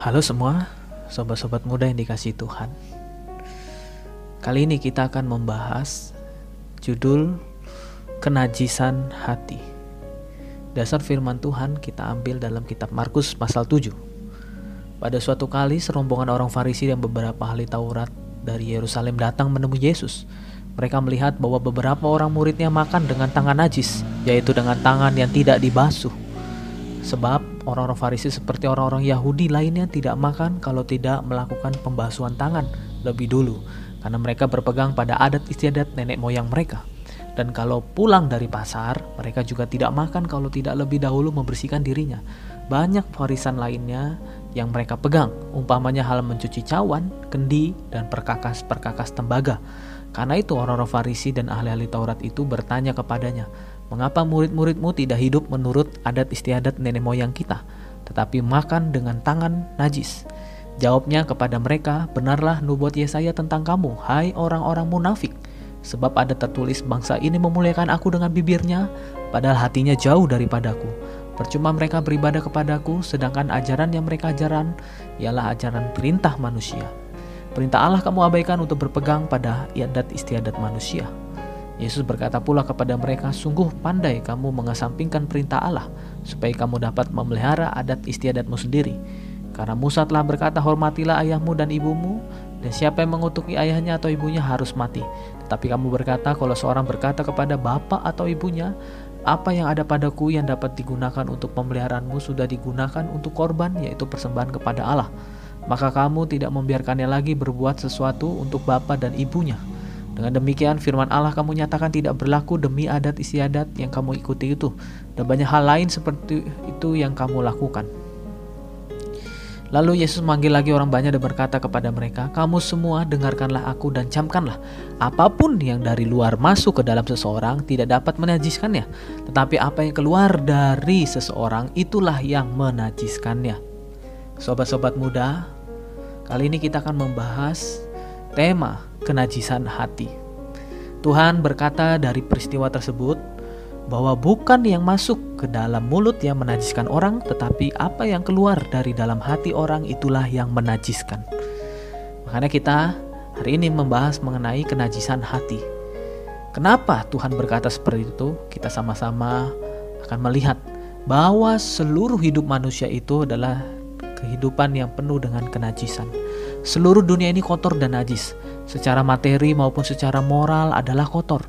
Halo semua, sobat-sobat muda yang dikasih Tuhan. Kali ini kita akan membahas judul kenajisan hati. Dasar firman Tuhan kita ambil dalam kitab Markus pasal 7. Pada suatu kali serombongan orang Farisi dan beberapa ahli Taurat dari Yerusalem datang menemui Yesus. Mereka melihat bahwa beberapa orang muridnya makan dengan tangan najis, yaitu dengan tangan yang tidak dibasuh. Sebab orang-orang Farisi seperti orang-orang Yahudi lainnya tidak makan kalau tidak melakukan pembasuhan tangan lebih dulu karena mereka berpegang pada adat istiadat nenek moyang mereka. Dan kalau pulang dari pasar, mereka juga tidak makan kalau tidak lebih dahulu membersihkan dirinya. Banyak warisan lainnya yang mereka pegang, umpamanya hal mencuci cawan, kendi, dan perkakas-perkakas tembaga. Karena itu orang-orang Farisi dan ahli-ahli Taurat itu bertanya kepadanya, Mengapa murid-muridmu tidak hidup menurut adat istiadat nenek moyang kita, tetapi makan dengan tangan najis? Jawabnya kepada mereka, benarlah nubuat Yesaya tentang kamu, hai orang-orang munafik. Sebab ada tertulis bangsa ini memuliakan aku dengan bibirnya, padahal hatinya jauh daripadaku. Percuma mereka beribadah kepadaku, sedangkan ajaran yang mereka ajaran ialah ajaran perintah manusia. Perintah Allah kamu abaikan untuk berpegang pada adat istiadat manusia. Yesus berkata pula kepada mereka, "Sungguh pandai kamu mengesampingkan perintah Allah, supaya kamu dapat memelihara adat istiadatmu sendiri. Karena Musa telah berkata, hormatilah ayahmu dan ibumu, dan siapa yang mengutuki ayahnya atau ibunya harus mati. Tetapi kamu berkata, kalau seorang berkata kepada bapak atau ibunya, apa yang ada padaku yang dapat digunakan untuk pemeliharaanmu sudah digunakan untuk korban, yaitu persembahan kepada Allah. Maka kamu tidak membiarkannya lagi berbuat sesuatu untuk bapak dan ibunya." Dengan demikian firman Allah kamu nyatakan tidak berlaku demi adat istiadat yang kamu ikuti itu dan banyak hal lain seperti itu yang kamu lakukan. Lalu Yesus manggil lagi orang banyak dan berkata kepada mereka, "Kamu semua dengarkanlah aku dan camkanlah. Apa pun yang dari luar masuk ke dalam seseorang tidak dapat menajiskannya, tetapi apa yang keluar dari seseorang itulah yang menajiskannya." Sobat-sobat muda, kali ini kita akan membahas tema kenajisan hati. Tuhan berkata dari peristiwa tersebut bahwa bukan yang masuk ke dalam mulut yang menajiskan orang, tetapi apa yang keluar dari dalam hati orang itulah yang menajiskan. Makanya kita hari ini membahas mengenai kenajisan hati. Kenapa Tuhan berkata seperti itu? Kita sama-sama akan melihat bahwa seluruh hidup manusia itu adalah kehidupan yang penuh dengan kenajisan. Seluruh dunia ini kotor dan najis secara materi maupun secara moral adalah kotor.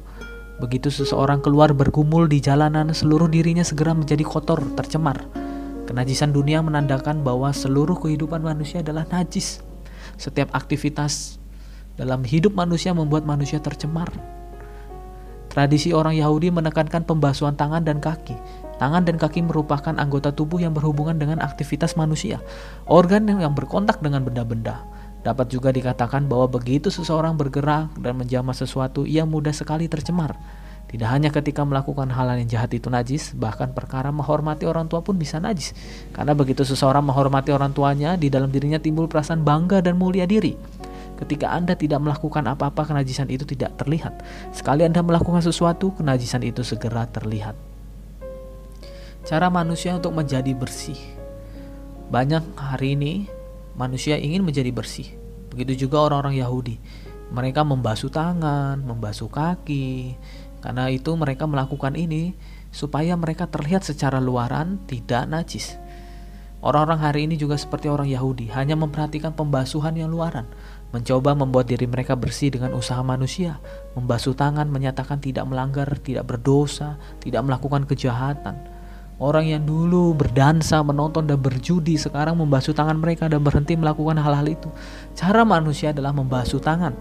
Begitu seseorang keluar bergumul di jalanan, seluruh dirinya segera menjadi kotor, tercemar. Kenajisan dunia menandakan bahwa seluruh kehidupan manusia adalah najis. Setiap aktivitas dalam hidup manusia membuat manusia tercemar. Tradisi orang Yahudi menekankan pembasuhan tangan dan kaki. Tangan dan kaki merupakan anggota tubuh yang berhubungan dengan aktivitas manusia, organ yang berkontak dengan benda-benda. Dapat juga dikatakan bahwa begitu seseorang bergerak dan menjamah sesuatu, ia mudah sekali tercemar. Tidak hanya ketika melakukan hal yang jahat itu najis, bahkan perkara menghormati orang tua pun bisa najis. Karena begitu seseorang menghormati orang tuanya, di dalam dirinya timbul perasaan bangga dan mulia diri. Ketika Anda tidak melakukan apa-apa, kenajisan itu tidak terlihat. Sekali Anda melakukan sesuatu, kenajisan itu segera terlihat. Cara manusia untuk menjadi bersih. Banyak hari ini manusia ingin menjadi bersih. Begitu juga orang-orang Yahudi. Mereka membasuh tangan, membasuh kaki. Karena itu mereka melakukan ini supaya mereka terlihat secara luaran tidak najis. Orang-orang hari ini juga seperti orang Yahudi, hanya memperhatikan pembasuhan yang luaran, mencoba membuat diri mereka bersih dengan usaha manusia, membasuh tangan, menyatakan tidak melanggar, tidak berdosa, tidak melakukan kejahatan. Orang yang dulu berdansa, menonton dan berjudi sekarang membasuh tangan mereka dan berhenti melakukan hal-hal itu. Cara manusia adalah membasuh tangan.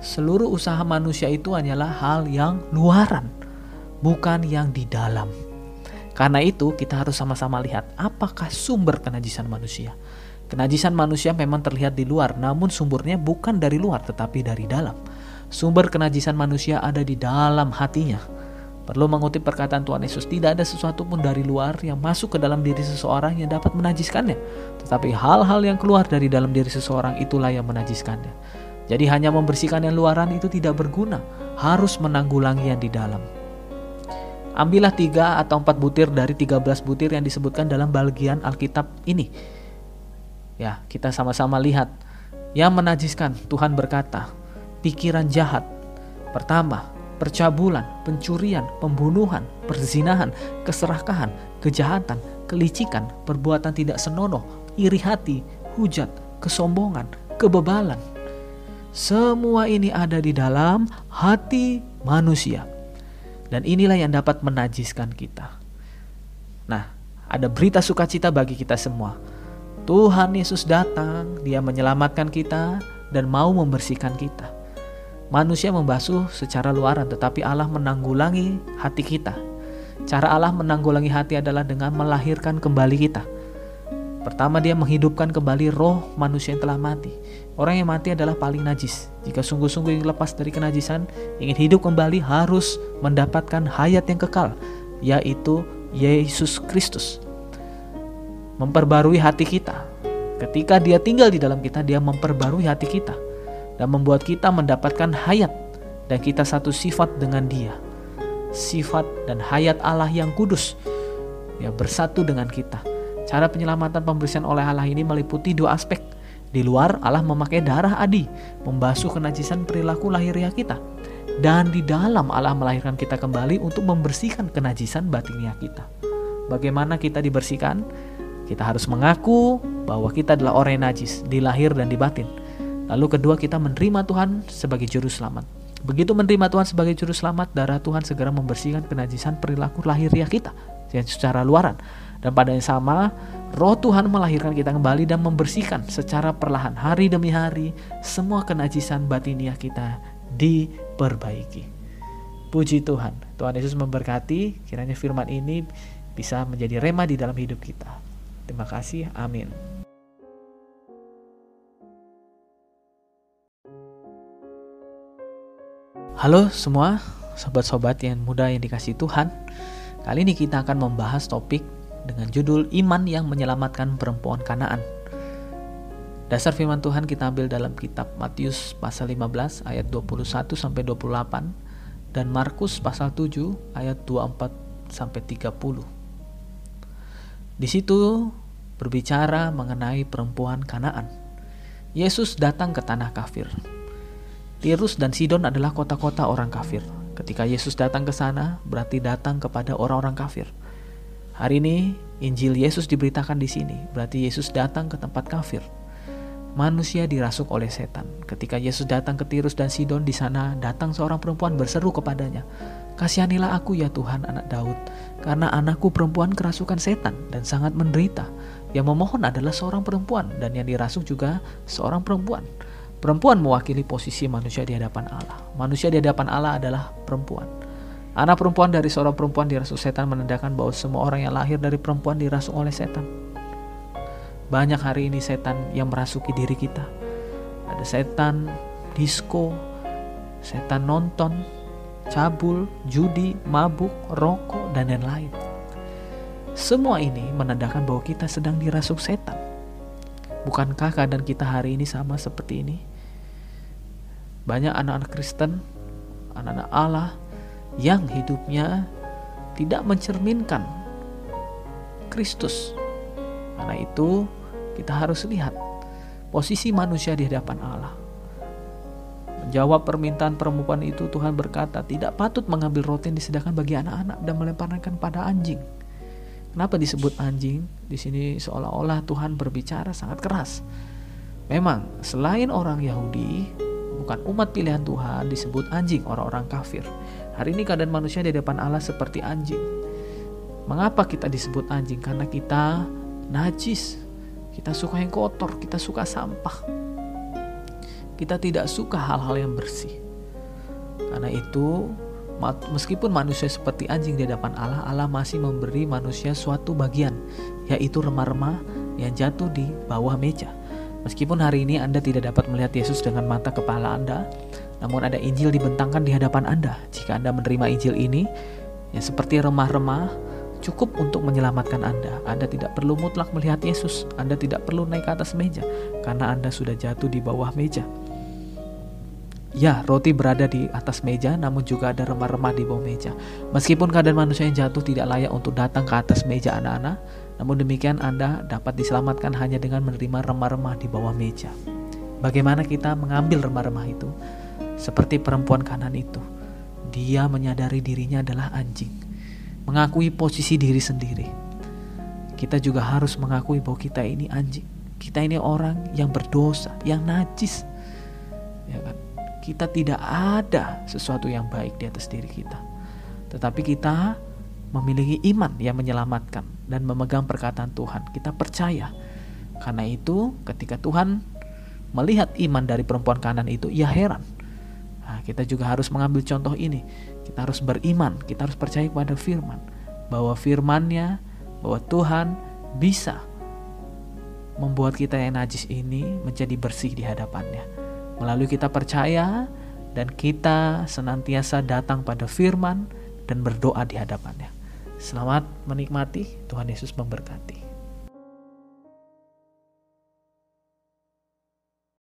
Seluruh usaha manusia itu hanyalah hal yang luaran, bukan yang di dalam. Karena itu kita harus sama-sama lihat apakah sumber kenajisan manusia. Kenajisan manusia memang terlihat di luar, namun sumbernya bukan dari luar tetapi dari dalam. Sumber kenajisan manusia ada di dalam hatinya Perlu mengutip perkataan Tuhan Yesus, tidak ada sesuatu pun dari luar yang masuk ke dalam diri seseorang yang dapat menajiskannya. Tetapi hal-hal yang keluar dari dalam diri seseorang itulah yang menajiskannya. Jadi hanya membersihkan yang luaran itu tidak berguna, harus menanggulangi yang di dalam. Ambillah tiga atau empat butir dari tiga belas butir yang disebutkan dalam bagian Alkitab ini. Ya, kita sama-sama lihat yang menajiskan Tuhan berkata, pikiran jahat. Pertama, percabulan, pencurian, pembunuhan, perzinahan, keserakahan, kejahatan, kelicikan, perbuatan tidak senonoh, iri hati, hujat, kesombongan, kebebalan. Semua ini ada di dalam hati manusia. Dan inilah yang dapat menajiskan kita. Nah, ada berita sukacita bagi kita semua. Tuhan Yesus datang, Dia menyelamatkan kita dan mau membersihkan kita. Manusia membasuh secara luaran, tetapi Allah menanggulangi hati kita. Cara Allah menanggulangi hati adalah dengan melahirkan kembali kita. Pertama, Dia menghidupkan kembali roh manusia yang telah mati. Orang yang mati adalah paling najis. Jika sungguh-sungguh ingin lepas dari kenajisan, ingin hidup kembali harus mendapatkan hayat yang kekal, yaitu Yesus Kristus. Memperbarui hati kita. Ketika dia tinggal di dalam kita, dia memperbarui hati kita dan membuat kita mendapatkan hayat dan kita satu sifat dengan dia. Sifat dan hayat Allah yang kudus. Ya bersatu dengan kita. Cara penyelamatan pembersihan oleh Allah ini meliputi dua aspek di luar Allah memakai darah adi membasuh kenajisan perilaku lahiriah kita. Dan di dalam Allah melahirkan kita kembali untuk membersihkan kenajisan batiniah kita. Bagaimana kita dibersihkan? Kita harus mengaku bahwa kita adalah orang yang najis, di lahir dan di batin. Lalu kedua kita menerima Tuhan sebagai juru selamat. Begitu menerima Tuhan sebagai juru selamat, darah Tuhan segera membersihkan kenajisan perilaku lahiriah kita secara luaran. Dan pada yang sama, roh Tuhan melahirkan kita kembali dan membersihkan secara perlahan hari demi hari semua kenajisan batiniah kita diperbaiki. Puji Tuhan, Tuhan Yesus memberkati, kiranya firman ini bisa menjadi rema di dalam hidup kita. Terima kasih, amin. Halo semua, sobat-sobat yang muda yang dikasih Tuhan. Kali ini kita akan membahas topik dengan judul Iman yang Menyelamatkan Perempuan Kanaan. Dasar firman Tuhan kita ambil dalam kitab Matius pasal 15 ayat 21 sampai 28 dan Markus pasal 7 ayat 24 sampai 30. Di situ berbicara mengenai perempuan Kanaan. Yesus datang ke tanah kafir. Tirus dan Sidon adalah kota-kota orang kafir. Ketika Yesus datang ke sana, berarti datang kepada orang-orang kafir. Hari ini Injil Yesus diberitakan di sini, berarti Yesus datang ke tempat kafir. Manusia dirasuk oleh setan. Ketika Yesus datang ke Tirus dan Sidon di sana, datang seorang perempuan berseru kepadanya, "Kasihanilah aku ya Tuhan, anak Daud, karena anakku perempuan kerasukan setan dan sangat menderita." Yang memohon adalah seorang perempuan dan yang dirasuk juga seorang perempuan. Perempuan mewakili posisi manusia di hadapan Allah. Manusia di hadapan Allah adalah perempuan. Anak perempuan dari seorang perempuan dirasuk setan menandakan bahwa semua orang yang lahir dari perempuan dirasuk oleh setan. Banyak hari ini setan yang merasuki diri kita. Ada setan disco, setan nonton, cabul, judi, mabuk, rokok, dan lain-lain. Semua ini menandakan bahwa kita sedang dirasuk setan. Bukankah keadaan kita hari ini sama seperti ini? Banyak anak-anak Kristen, anak-anak Allah yang hidupnya tidak mencerminkan Kristus. Karena itu, kita harus lihat posisi manusia di hadapan Allah. Menjawab permintaan perempuan itu, Tuhan berkata, "Tidak patut mengambil roti yang disediakan bagi anak-anak dan melemparkan pada anjing." Kenapa disebut anjing? Di sini seolah-olah Tuhan berbicara sangat keras. Memang, selain orang Yahudi, bukan umat pilihan Tuhan disebut anjing, orang-orang kafir. Hari ini keadaan manusia di depan Allah seperti anjing. Mengapa kita disebut anjing? Karena kita najis. Kita suka yang kotor, kita suka sampah. Kita tidak suka hal-hal yang bersih. Karena itu, meskipun manusia seperti anjing di depan Allah, Allah masih memberi manusia suatu bagian, yaitu remah-remah yang jatuh di bawah meja. Meskipun hari ini Anda tidak dapat melihat Yesus dengan mata kepala Anda, namun ada Injil dibentangkan di hadapan Anda. Jika Anda menerima Injil ini, yang seperti remah-remah, cukup untuk menyelamatkan Anda. Anda tidak perlu mutlak melihat Yesus. Anda tidak perlu naik ke atas meja, karena Anda sudah jatuh di bawah meja. Ya, roti berada di atas meja, namun juga ada remah-remah di bawah meja. Meskipun keadaan manusia yang jatuh tidak layak untuk datang ke atas meja anak-anak, Namun demikian Anda dapat diselamatkan hanya dengan menerima remah-remah di bawah meja. Bagaimana kita mengambil remah-remah itu? Seperti perempuan kanan itu. Dia menyadari dirinya adalah anjing. Mengakui posisi diri sendiri. Kita juga harus mengakui bahwa kita ini anjing. Kita ini orang yang berdosa, yang najis. Ya kan? Kita tidak ada sesuatu yang baik di atas diri kita. Tetapi kita memiliki iman yang menyelamatkan dan memegang perkataan Tuhan. Kita percaya. Karena itu, ketika Tuhan melihat iman dari perempuan kanan itu, ia heran. Nah, kita juga harus mengambil contoh ini. Kita harus beriman, kita harus percaya kepada firman. Bahwa firmannya, bahwa Tuhan bisa membuat kita yang najis ini menjadi bersih di hadapannya. Melalui kita percaya dan kita senantiasa datang pada firman dan berdoa di hadapannya. Selamat menikmati, Tuhan Yesus memberkati.